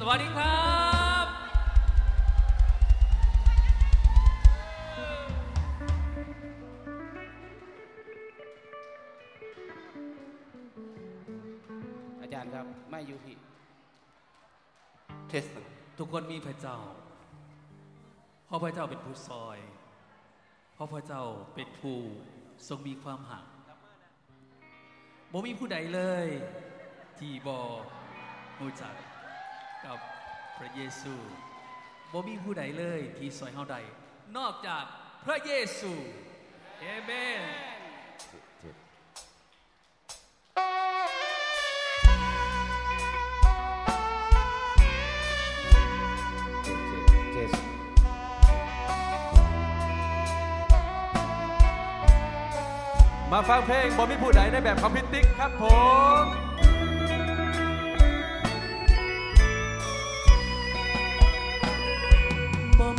สวัสดีครับอาจารย์ครับไม่อยู่พี่เทสทุกคนมีพระเจ้าเพราะพระเจ้าเป็นผู้ซอย เพราะพระเจ้าเป็นผู้ทรงมีความหักบ่มีผู้ใดเลย ที่บอรู้จัก กับพระเยซูบ่มีผู้ใดเลยที่ซอยเฮาใดนอกจากพระเยซูเอเมนมาฟังเพลงบอมีผู้ใดในแบบคอมพิวติ๊กครับผม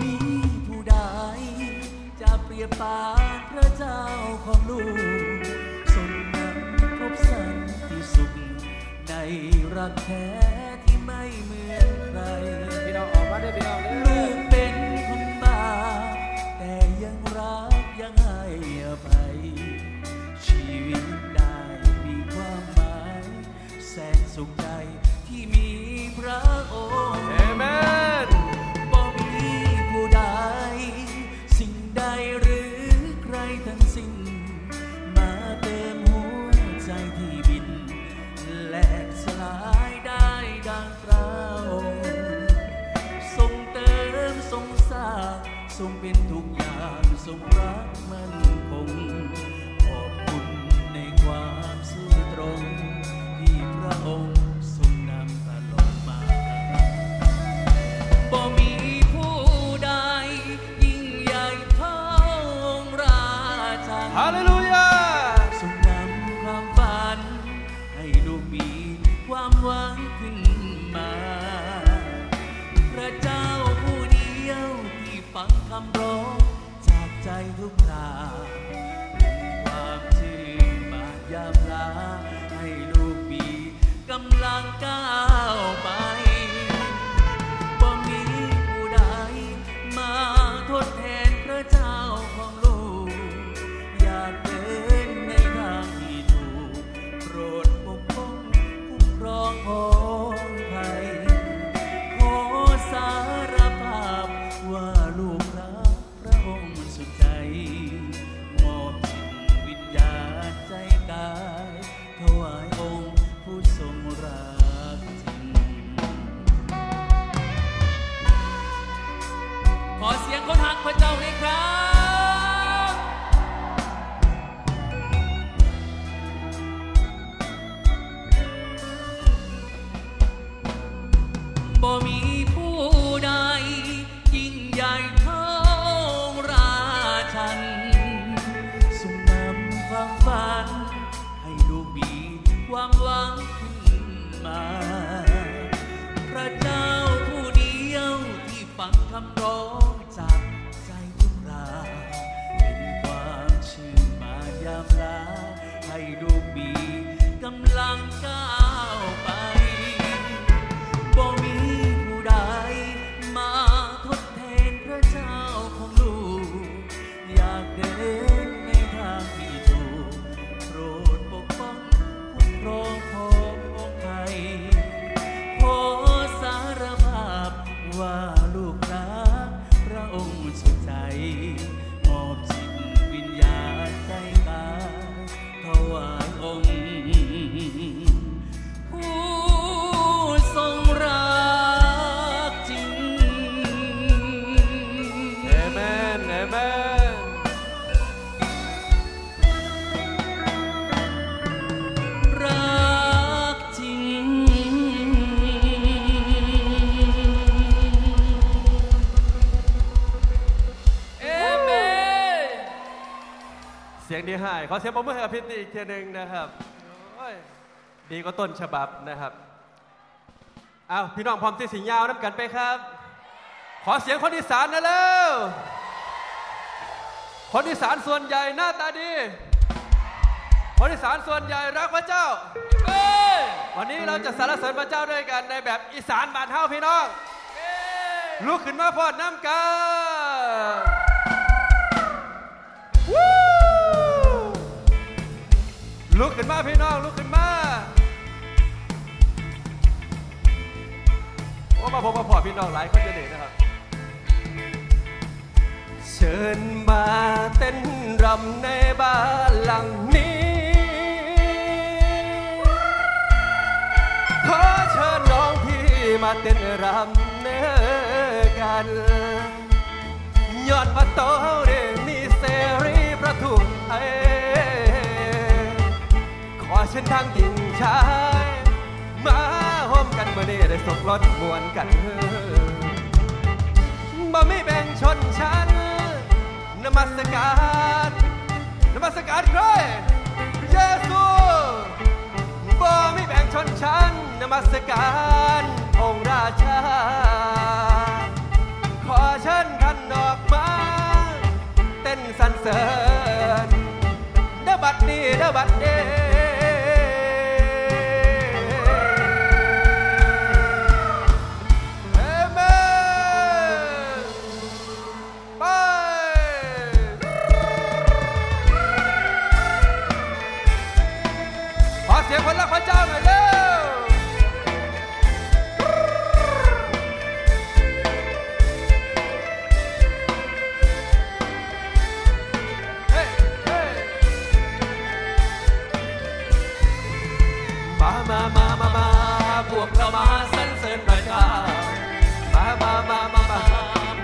มีผู้ใดจะเปรียบปานพระเจ้าของลูกทรงนำพบสันติสุขในรักแท้ที่ไม่เหมือนใครพี่น้องออกมาด้อพี่น้องเด้ลูกเป็นคนบ้าแต่ยังรักยังให้อภัยชีวิตได้มีความหมาย แสนสุขใจที่มีพระองค์ ทุกคราความชื่นบานยามลาให้ลูกมีกำลังก้าว ครับบ่มีผู้ใดยิ่งใหญ่เท่าราชันทรงนำความฝัน ให้ลูกมีความหวังขึ้นมา พระเจ้าผู้เดียวที่ฟังคำ มายามลา ยงดีหายขอเสียงปรบมือให้กับพิตตี้อีกเทีหนึ่งนะครับดีก็ต้นฉบับนะครับอ้าวพี่น้องพร้อมที่สิงยาวน้ำกันไปครับ ขอเสียงคนอีสานนะเร็วคนอีสานส่วนใหญ่หน้าตาดี คนอีสานส่วนใหญ่รักพระเจ้าวันนี้เราจะสรรเสริญพระเจ้าด้วยกันในแบบอีสานบ้านเฮาพี่น้องลุกขึ้นมาพอดน้ำกันวู้ ลุกขึ้นมาพี่น้องลุกขึ้นมาโอ้มาพบมาพอพี่น้องหลายคนจะเด็นะครับ เชิญมาเต้นรำในบ้านหลังนี้ ขอเชิญน้องพี่มาเต้นรำเนื้อกันยอดมาโตเฮาเดมีเสรีประทุนไทย ขอเชิญทางหญิงชาย มาห่มกันเมื่อนี้ได้สกรถมวนกันเฮอบ่มีแบ่งชนชั้นนมัสการนมัสการใครพระเยซูบ่มีแบ่งชนชั้นนมัสการองค์ราชา ขอเชิญท่านออกมา เต้นสรรเสริญเดบัดนี้เดบัดเด รรเสริญพระเจ้า มามามามามา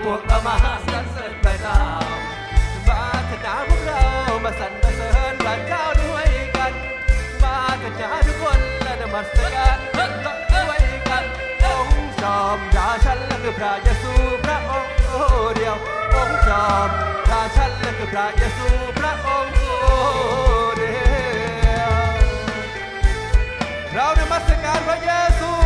พวกเรามาสรรเสริญพระเจ้ามาเถอะนะพวกเรามาสรรเสริญพระเจ้าด้วยกัน มาเถอะนะทุกคนและนมัสการด้วยกันองค์จอมราชันและคือพระเยซูพระองค์เดียว องค์จอมราชันและคือพระเยซูพระองค์เดียวเรานมัสการพระเยซู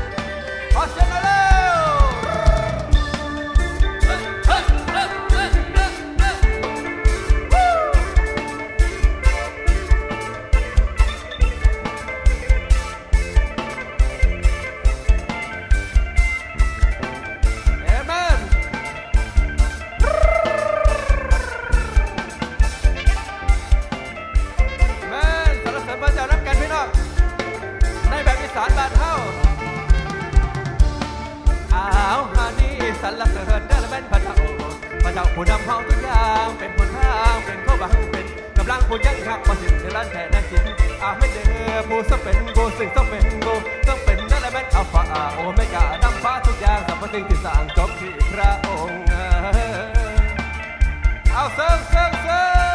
รรเสริญเด้อและแม่นพระเจ้าพระเจ้าผู้นำเฮาทุกอย่างเป็นผลทางเป็นข้อบังเป็นกำลังผู้ยั่งคักมาถึงในร้านแท้นาจินอ้าวไม่เดือผู้สเป็นกูซึ่งต้องเป็นกูต้องเป็นนั่นแหละแม่นอัลฟาโอเมก้านำฟ้าทุกอย่างสรรพสิ่งที่สร้างจบที่พระองค์เอาเซิงเซิงเซิง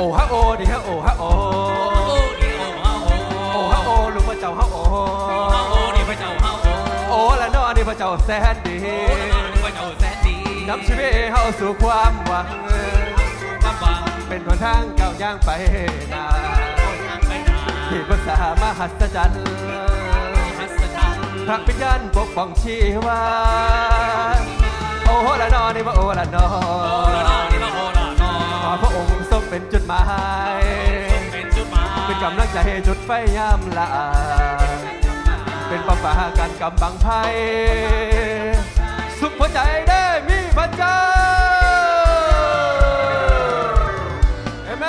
อ้ฮะโอดิฮะโอ้ฮะโอโอ้ดีโอ้ฮาโอโอ้ฮะโอลูกพระเจ้าฮะโอฮาโอนี่พระเจ้าฮาโอโอ้ละนอนี่พระเจ้าแสนดีโอ้นี่พระเจ้าแสนดีนำชีวิตเฮาสู่ความหวังความหวังเป็นหนทางก้าวย่างไปหนาทางไปนาที่ภาษามหัศจรรย์หัศจรรย์พระวิญญาณปกป้องชีวาโอ้ละนอนี่ว่าโอ้ละนอโอ้ละนอ หมายเป็นกำลังใจให้จุดไฟยามละอาเป็นป้าป่ากันกำบังไพ่สุขหัวใจได้มีพระเจ้าเอเม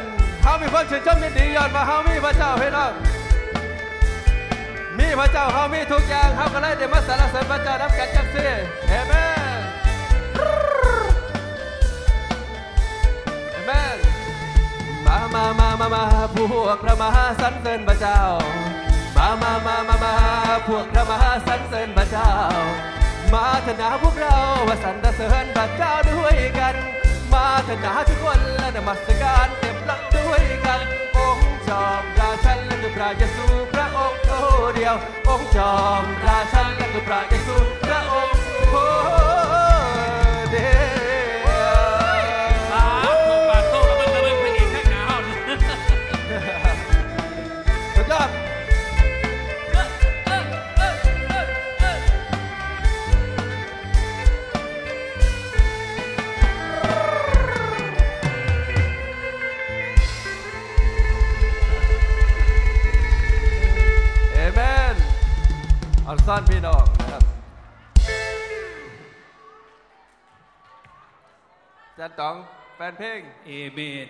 นเฮามีความชื่นชมยินดียอดมาเฮามีพระเจ้าพี่น้องมีพระเจ้าเฮามีทุกอย่างเฮาก็เลยได้มาสรรเสริญพระเจ้านับกันจังซี่เอเมน มามามามามาพวกเรามาสรรเสริญพระเจ้า มามามามามาพวกเรามาสรรเสริญพระเจ้า มาเถนะพวกเราว่าสรรเสริญพระเจ้าด้วยกัน มาเถนะทุกคนและนมัสการเต็มรักด้วยกัน องค์จอมราชันและคือพระเยซูพระองค์โอเดียว องค์จอมราชันและคือพระเยซูพระองค์โอ้ ตองแฟนเพลงเอเมน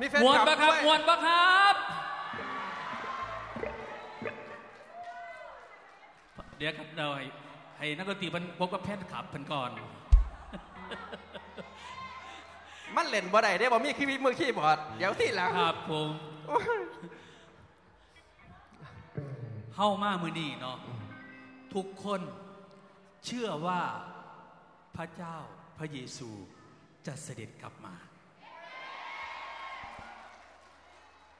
มีแฟนมวนคลัปะบครับด้วยมวนปะครับ เดี๋ยวครับเราให้ให้นักดนตรีมันพบกับแพทย์ขับเพิ่นก่อน มันเล่นบ่ได้ได้บ่มีคีย์มือคีย์บอร์ดเดี๋ยวที่หลังครับผมเฮ้ามามือนี่เนาะทุกคนเชื่อว่าพระเจ้าพระเยซู จะเสด็จกลับมา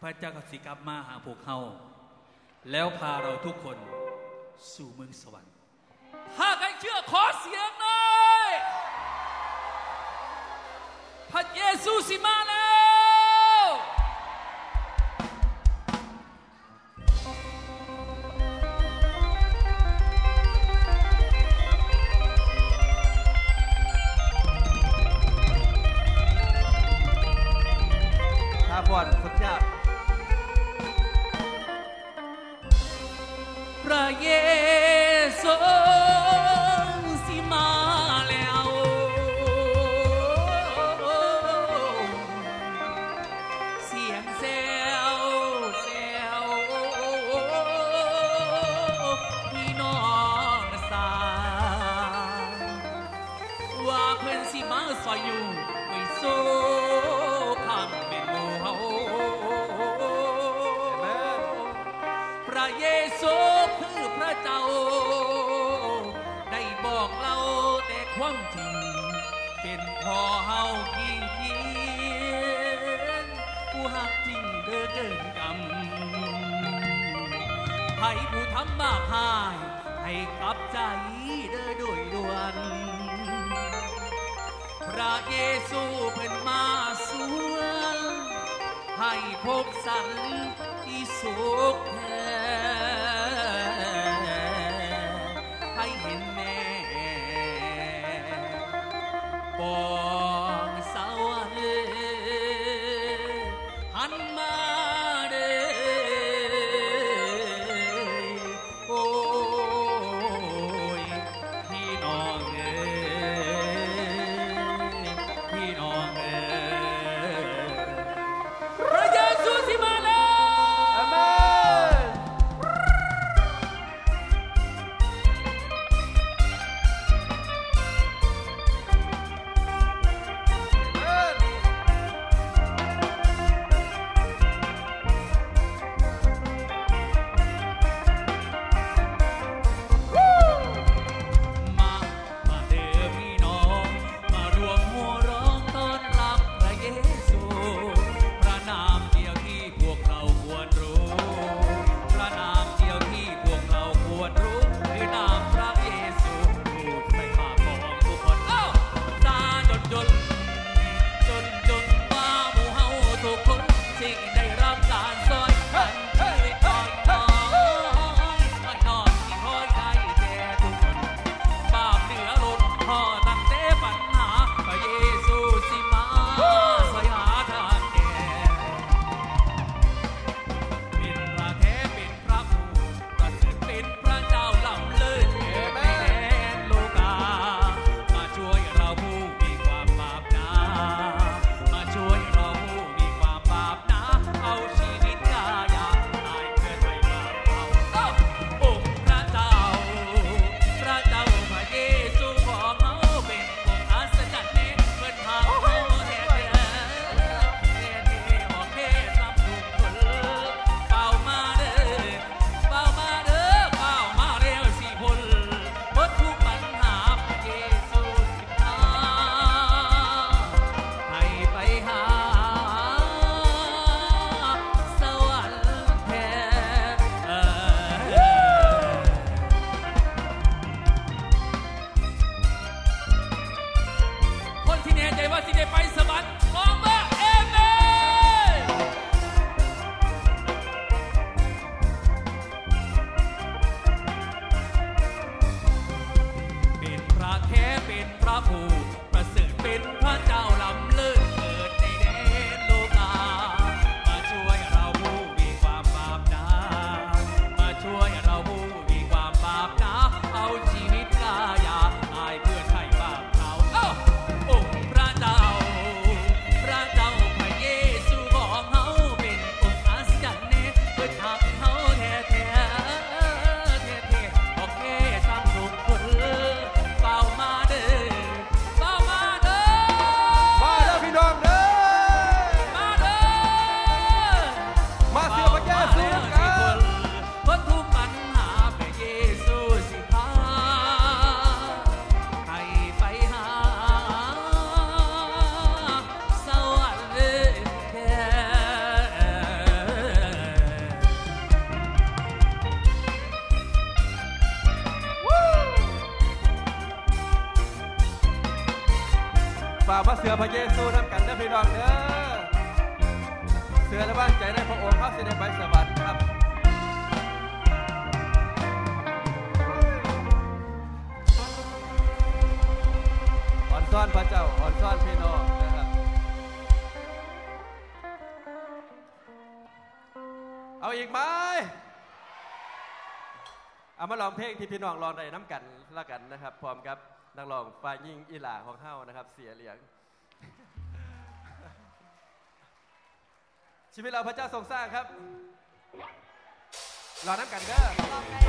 พระเจ้าก็สิกลับมาหาพวกเขาแล้วพาเราทุกคนสู่เมืองสวรรค์ ถ้าใครเชื่อขอเสียงหน่อย พระเยซูสิมาแล้ว ให้ผู้ทำบาปหาย ให้กลับใจเด้อโดยด่วน พระเยซูเพิ่นมาสวน ให้พบสันที่สุขแท้ เพลงที่พี่น้องรองได้น้ำกันละกันนะครับ พร้อมครับนักร้องฝ่ายยิงอีหล่าของเฮ้านะครับ เสียเหลียง ชีวิตเราพระเจ้าทรงสร้างครับรอน้ำกันเด้อ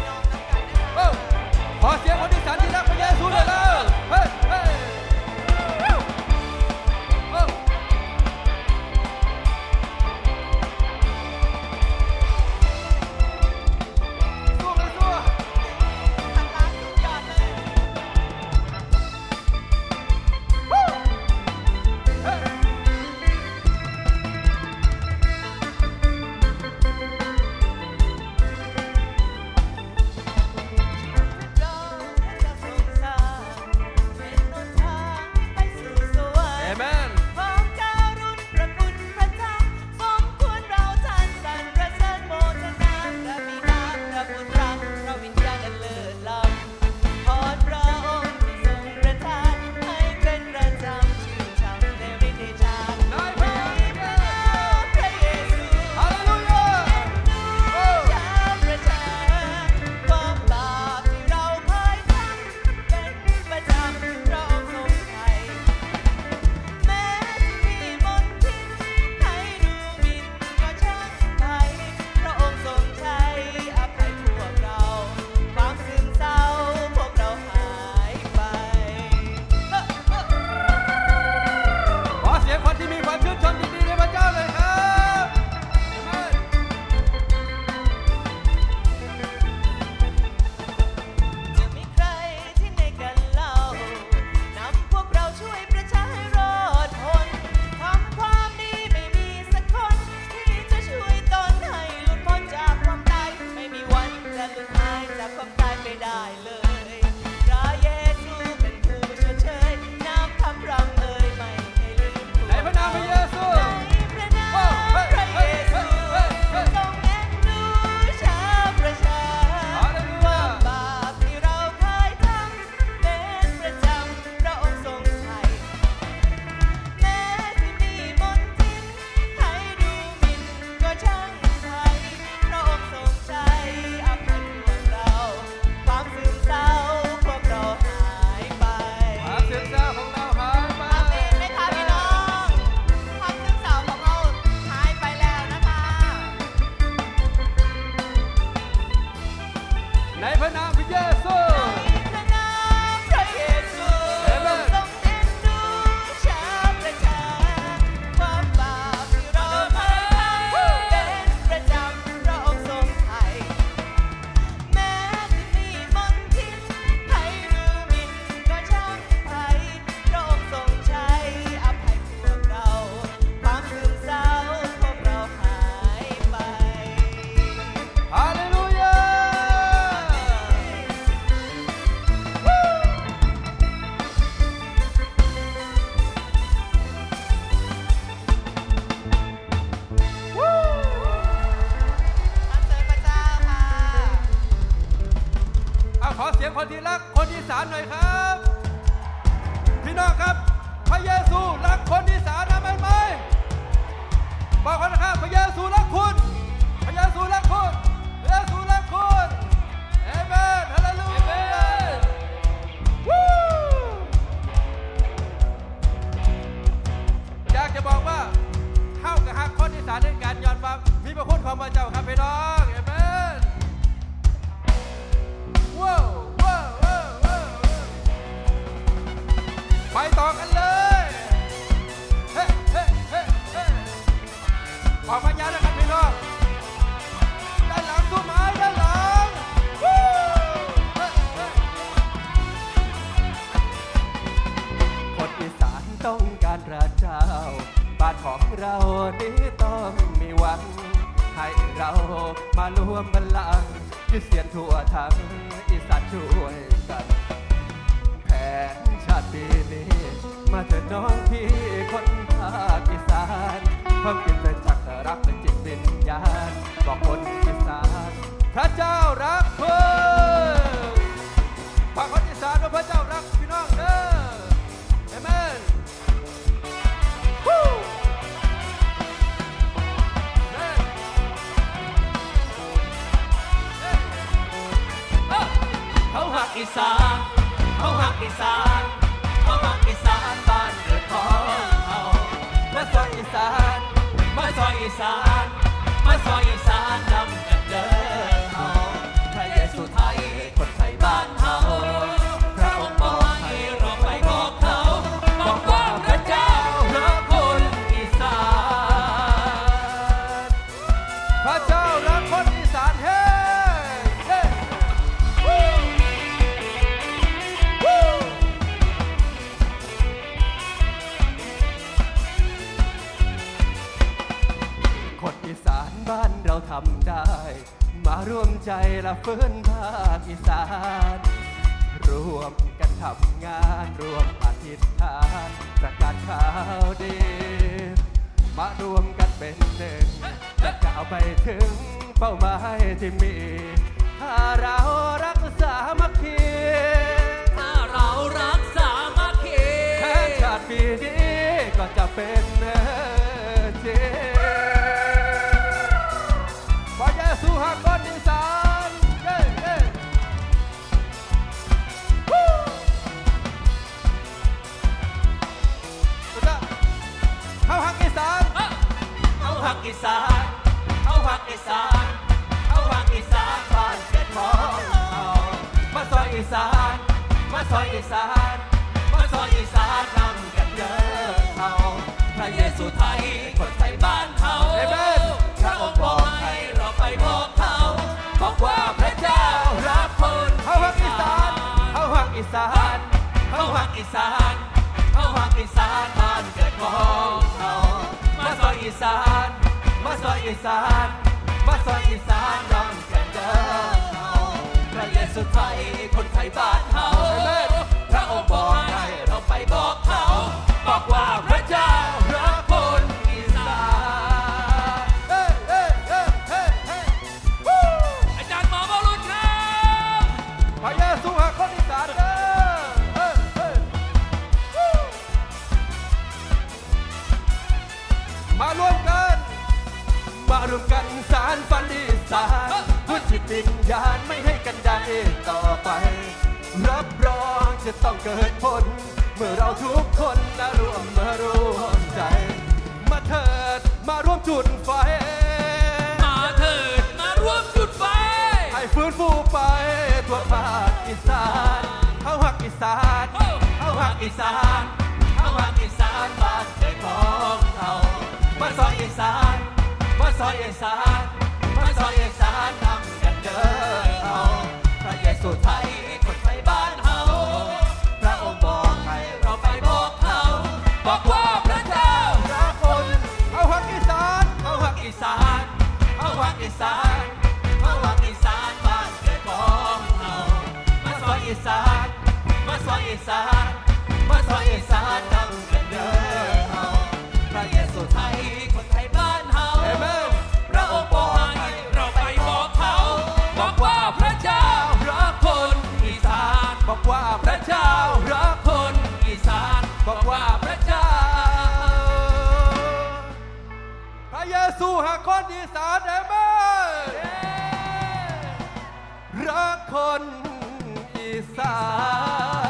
บอกกันนะครับพยาสุรคุณ ว่าพระเจ้ารักพี่น้องเด้อเอเมนเขาหักอีสานเขาหักอีสานเขาหักอีสานบ้านเกิดของเขามาซอยอีสานมาซอยอีสานมาซอยอีสานนำกัน ใจละเฟื้นภาคอีสานรวมกันทำงานรวมอธิษฐานประกาศข่าวดี มารวมกันเป็นหนึ่งจะก้าวไปถึงเป้าหมายที่มี ถ้าเรารักสามัคคีถ้าเรารักสามัคคีแทนชาติปีนี้ก็จะเป็นจ อีสานเขาหักอีสานเขาหักอีสานบ้านเกิดของเขามาซอยอีสานมาซอยอีสานมาซอยอีสานนำกันเดินเขาพระเยซูไทยคนไทยบ้านเขาเอเมนพระองค์บอกให้เราไปบอกเขาบอกว่าพระเจ้ารักคนเขาหักอีสานเขาหักอีสานเขาหักอีสานเขาหักอีสานบ้านเกิดของเขามาซอยอีสาน มาซอยอีสานมาซอยอีสานนำกันเดินเขาพระเยซูไทยคนไทยบ้านเขาพระองค์บอกให้ เขาหักอีสานบ้านเกิดของเรามาซอยอีสานมาซอยอีสานมาซอยอีสานนำกันเดินเฮาพระเยซูไทยคนไทยบ้านเฮาเอเมนพระองค์บอกให้เราไปบอกเขาบอกว่าพระเจ้ารักคนอีสานบอกว่าพระเจ้ารักคนอีสานบอกว่าพระเจ้า พระเยซูหักคนอีสานเอเมน คนอีสาน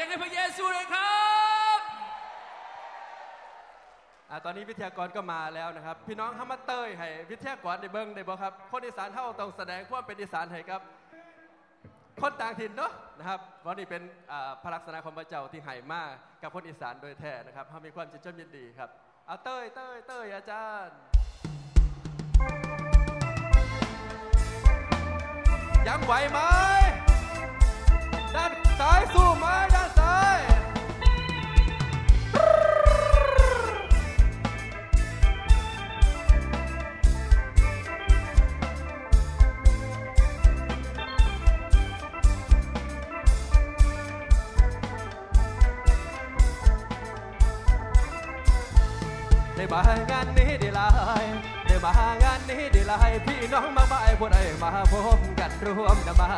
สียงให้พระเยซูเลยครับอตอนนี้วิทยากรก็มาแล้วนะครับ พี่น้องห้ามาเตยให้วิทยากรได้เบิ้งไดบบ่ครับ คนอีสานเท่าต้องแสดงความเป็นอีสานให้ครับ คนต่างถิ่นเนาะนะครับเพราะนี่เป็นพระลักษณะของพระเจ้าที่ให้มากกับคนอีสานโดยแท้นะครับเฮามีความจิตใจมินดีครับเอาเตยเตยเตยอาจารย์ ยังไหวไหม ซ้ายสู้ไหมด้านซ้ายได้มางานนี้ได้ลายได้มางานนี้ได้ลายพี่น้องมาบ่ายพวกไอ้มาพบกันรวมนมา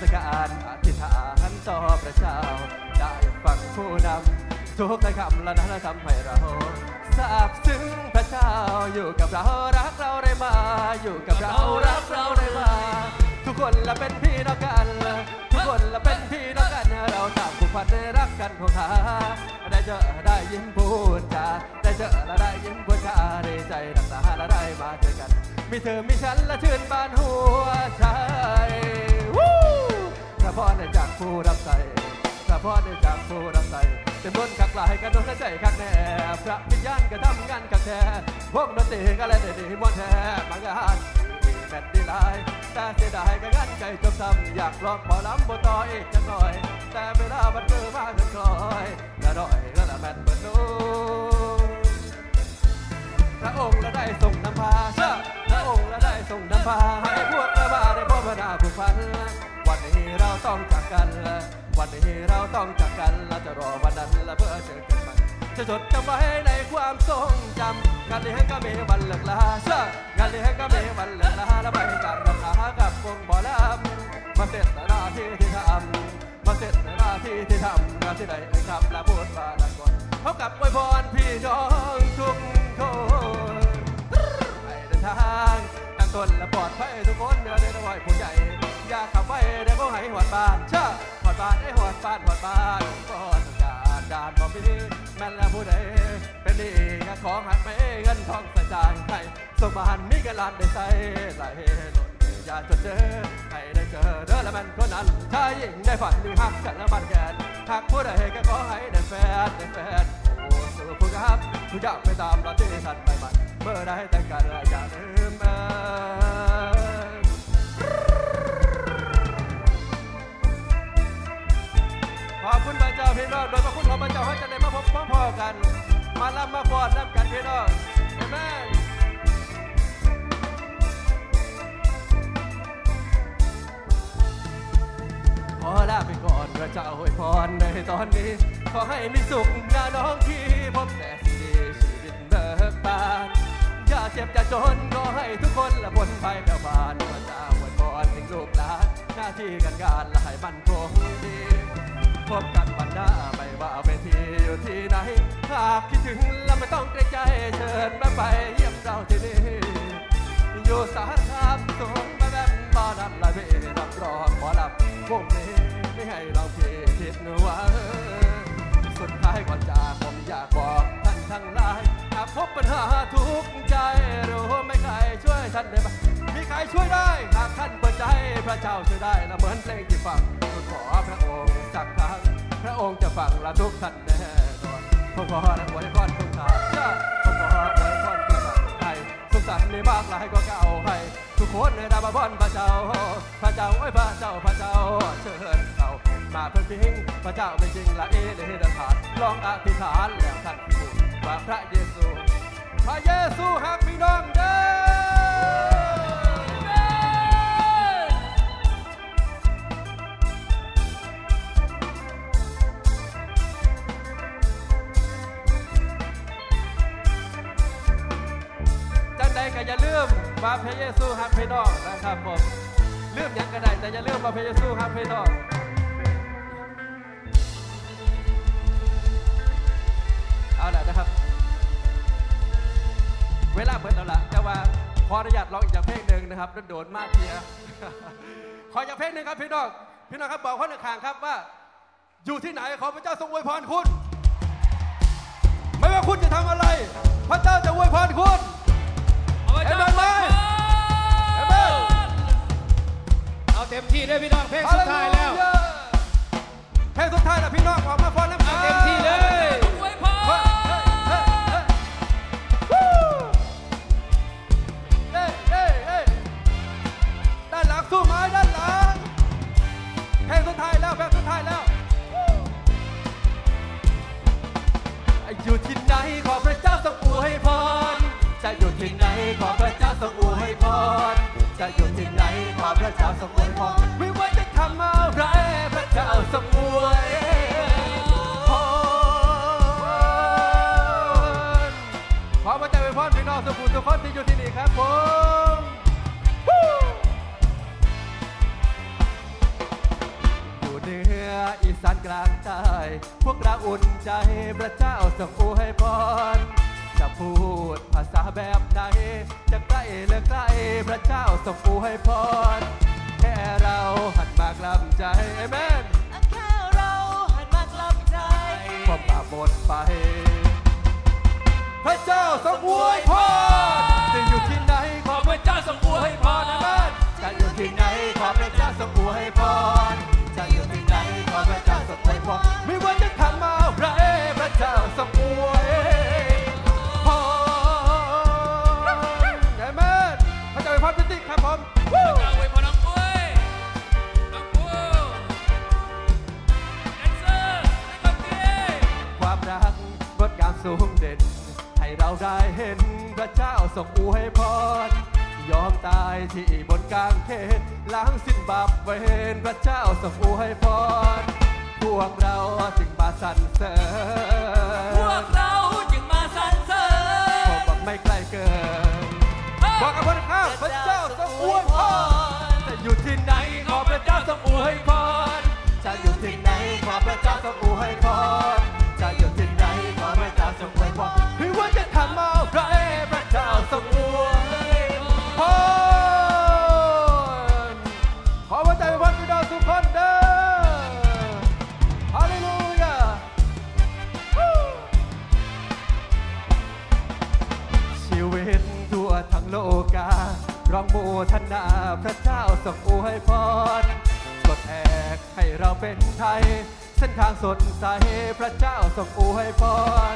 สการอธิษ ฐานต่อพระเจ้าได้ฟังผู้นำทุกคำและนั้นทำให้เราทราบซึ้งพระเจ้าอยู่กับเรารักเราได้มา อยู่กับเรารักเราได้มา ทุกคนละเป็นพี่น้องกัน ทุกคนละเป็นพี่น้องกันเราต่างผูกพันได้รักกันของขาได้เจอได้ยิ้มพูดจาได้เจอและได้ยิ้มพูดจาได้ใจรักษาและได้มาเจอกัน มีเธอมีฉันและชื่นบานหัวใจ วู้พระพรจากผู้รับใส่พระพรจากผู้รับใส่เต็มล้นคักหลายกันโดนใจคักแน่พระวิญญาณก็ทำงานคักแท้พวกดนตรีก็เล่นได้ดีมวนแท้มางานแม่นดีหลายแต่เสียดายก็งั้นใจจบซ้ำอยากลองพอลำบ่ต่ออีกจักหน่อย แต่เวลามันเกินมาเกินคลอยละดอยก็ละแม่นเบิดนู้พระองค์ละได้ส่งนำพาเชื่อพระองค์ละได้ส่งนำพาให้พวกเรามาได้พบนาผูกพัน วันนี้เราต้องจากกันละวันนี้เราต้องจากกันเราจะรอวันนั้นและเพื่อเจอกันใหม่จะจดจำไว้ในความทรงจำงานเลี้ยงก็มีวันเลิกลาเชื่องานเลี้ยงก็มีวันเลิกลาและไปกันรักษากับวงบอลำมาเสร็จหน้าที่ที่ทำมาเสร็จหน้าที่ที่ทำงานที่ใดเอ่ยคำและพูดว่าดังก่อนพบกับอวยพรพี่น้องทุกคนให้เดินทางตั้งตนและปลอดภัยทุกคนเนื้อเดินไว้ผู้ใหญ่ ยากขับไปได้ก็ให้หอดบานเชื่อหอดบานได้หอดบานหอดบานก็สัญญาณดานบอกพี่แม่นแล้วผู้ใดเป็นดีก็ของหักไม่เงินทองใส่จายให้สมานมีกันลานได้ใส่ไหลหล่นอย่าจดเจอให้ได้เจอเด้อละแมันคนนั้นชายหญิงได้ฝันหนึ่งหักกันละมันแกนหักผู้ใดก็ขอให้ได้แฟนได้แฟนโอ้สู่ผู้ครับผู้อยากไปตามเราที่ทันไปมันเมื่อได้แต่งกันอย่าลืมเอ่ย คุณพระเจ้าพี่น้องโดยพระคุณของพระเจ้าให้จะได้มาพบพ่อๆกัน มาลำมาฟอดน้ำกันพี่น้องเอเมนขอลาไปก่อนพระเจ้าอวยพรในตอนนี้ ขอให้มีสุขนะน้องที่พบแต่สิ่งดีชีวิตเบิกบานอย่าเจ็บอย่าจนขอให้ทุกคนละพ้นไปแผ่วบานพระเจ้าอวยพรถึงลูกหลานหน้าที่การงานละให้มันคงดี พบกันวันหน้าไม่ว่าเวทีอยู่ที่ไหน หากคิดถึงแล้วไม่ต้องเกรงใจเชิญมาไปเยี่ยมเราที่นี่อยู่สารคามสูงมาแม่บ้านันละเวรับรองหมอลำวกนี้ไม่ให้เราผิดผิดหวังสุดท้ายก่อนจากผมอยากบอก ทั้งหลายหากพบปัญหาทุกข์ใจรู้ไม่ใครช่วยท่านได้ไหมมีใครช่วยได้หากท่านเปิดใจพระเจ้าช่วยได้และเหมือนเพลงที่ฟังทูลขอพระองค์สักครั้งพระองค์จะฟังและทุกท่านแน่นอนผมขอและอวยพรทุกท่านผมขออวยพรทุกท่านให้สุขสันต์ในมากหลายก็เก่าให้ทุกคนในดาบพรพระเจ้า พระเจ้าโอ้ยพระเจ้าพระเจ้าเชิญเขามาเพิ่งพิงพระเจ้าเป็นจริงละเอเลเดฐานลองอธิษฐานแล้วท่านผู้ ว่าพระเยซู พระเยซูหักพี่น้องเด้อจังใดก็อย่าลืมว่าพระเยซูฮักพี่น้องนะครับผมลืมยังก็ได้แต่อย่าลืมว่าพระเยซูฮักพี่น้อง เวลาเบิดแล้วล่ะแต่ว่าขออนุญาตร้องอีกอย่างเพลงหนึ่งนะครับโดนๆมากเพียขออย่างเพลงหนึ่งครับพี่น้องพี่น้องครับบอกคนข้างๆครับว่า อยู่ที่ไหนขอพระเจ้าทรงอวยพรคุณ ไม่ว่าคุณจะทำอะไร พระเจ้าจะอวยพรคุณเอาไว้เจ้าเห็นไหมเห็นไหมเอาเต็มที่เลยพี่น้องเพลงสุดท้ายแล้วเพลงสุดท้ายแล้วพี่น้องออกมาฟัง ขอพระเจ้าทรงอวยพร จะอยู่ที่ไหนขอพระเจ้าทรงอวยพร จะอยู่ที่ไหนขอพระเจ้าทรงอวยพร ไม่ว่าจะทำอะไรพระเจ้าทรงอวยพรขอพระเจ้าอวยพรพี่น้องสุขุมทุกคนที่อยู่ที่นี่ครับผมอยู่เหนือานกลางใต้พวกเราอุ่นใจพระเจ้าทรงอวยพรจะพูดภาษาแบบไหนจะใกล้หรือไกลพระเจ้าทรงอวยพรแค่เราหันมากลำใจเอเมนแค่เราหันมากลับใจความบาปหมดไป พระเจ้าทรงอวยพรจะอยู่ที่ไหนขอขอพระเจ้าทรงอวยพรนะบ้านจะอยู่ที่ไหนขอพระเจ้าทรงอวยพรจะอยู่ที่าทรงอไม่ว่าจะทำอะไรพระเจ้าทรงอวยพรเอเมนพระเจ้าอวยพรพิติครับผมพระเจ้าอวยพรน้องปุ้ยน้องปุ้ยแดนเซอร์ให้กับพี่ความรักงดงามสูงเด่น ให้เราได้เห็นพระเจ้าทรงอวยพรยอมตายที่บนกลางเขนล้างสิ้นบาปเวรพระเจ้าทรงอวยพร พวกเราจึงมาสรรเสริพวญกเราจึงมาสรรเสริพบญว่าไม่ใกล้เกินบอกกับคนข้างพระเจ้าทรงอวยพรจะอยู่ที่ไหนขอพระเจ้าทรงอวยพรจะอยู่ที่ไหนขอพระเจ้าทรงอวยพรจะอยู่ที่ไหนขอพระเจ้าทรงอวยพรไม่ว่าจะทำอะไรพระเจ้าทรงอวยพร โลการ้องโมทนาพระเจ้าทรงอวยพรปลดแอกให้เราเป็นไทย เส้นทางสดใสพระเจ้าทรงอวยพร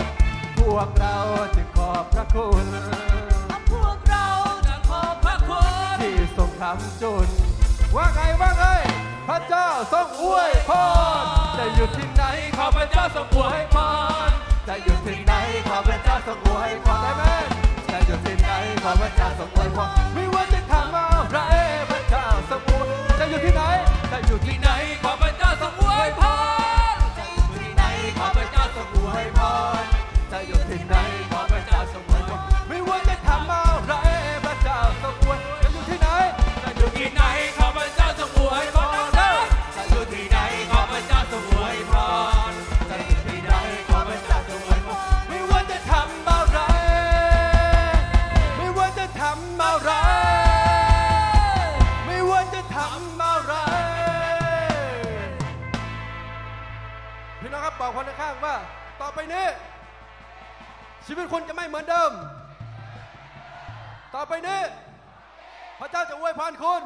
พวกเราจึงขอบพระคุณพวกเราจะขอบพระคุณที่ทรงคำจุนว่าไงว่าไงพระเจ้าทรงอวยพรจะอยู่ที่ไหนขอพระเจ้าทรงอวยพรจะอยู่ที่ไหนขอพระเจ้าทรงอวยพรได้ไหม จะอยู่ที่ไหนขอพระเจ้าทรงอวยพรไม่ว่าจะทำอะไรพระเจ้าสมบูรณ์จะอยู่ที่ไหนจะอยู่ที่ไหนขอ นี้ ชีวิตคุณจะไม่เหมือนเดิม ต่อไปนี้ พระเจ้าจะอวยพรคุณ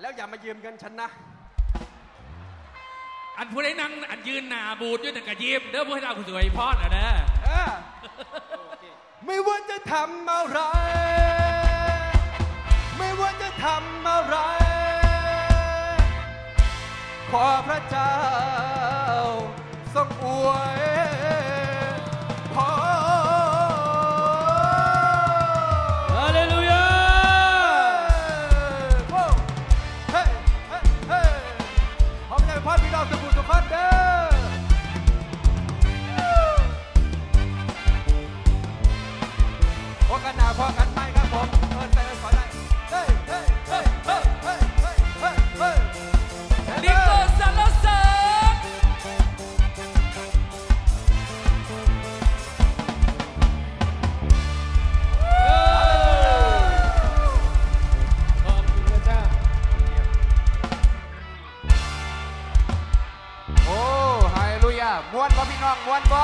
แล้วอย่ามายืมเงินฉันนะ อันผู้ใดนั่งอันยืนหน้าบูดด้วยแต่กระยิบเด้อผู้ให้เราคุณสวยพรอะนะเออไม่ว่าจะทำอะไร ไม่ว่าจะทำอะไร ขอพระเจ้า ส่งอวย มวนบ่พี่น้องมวนบ่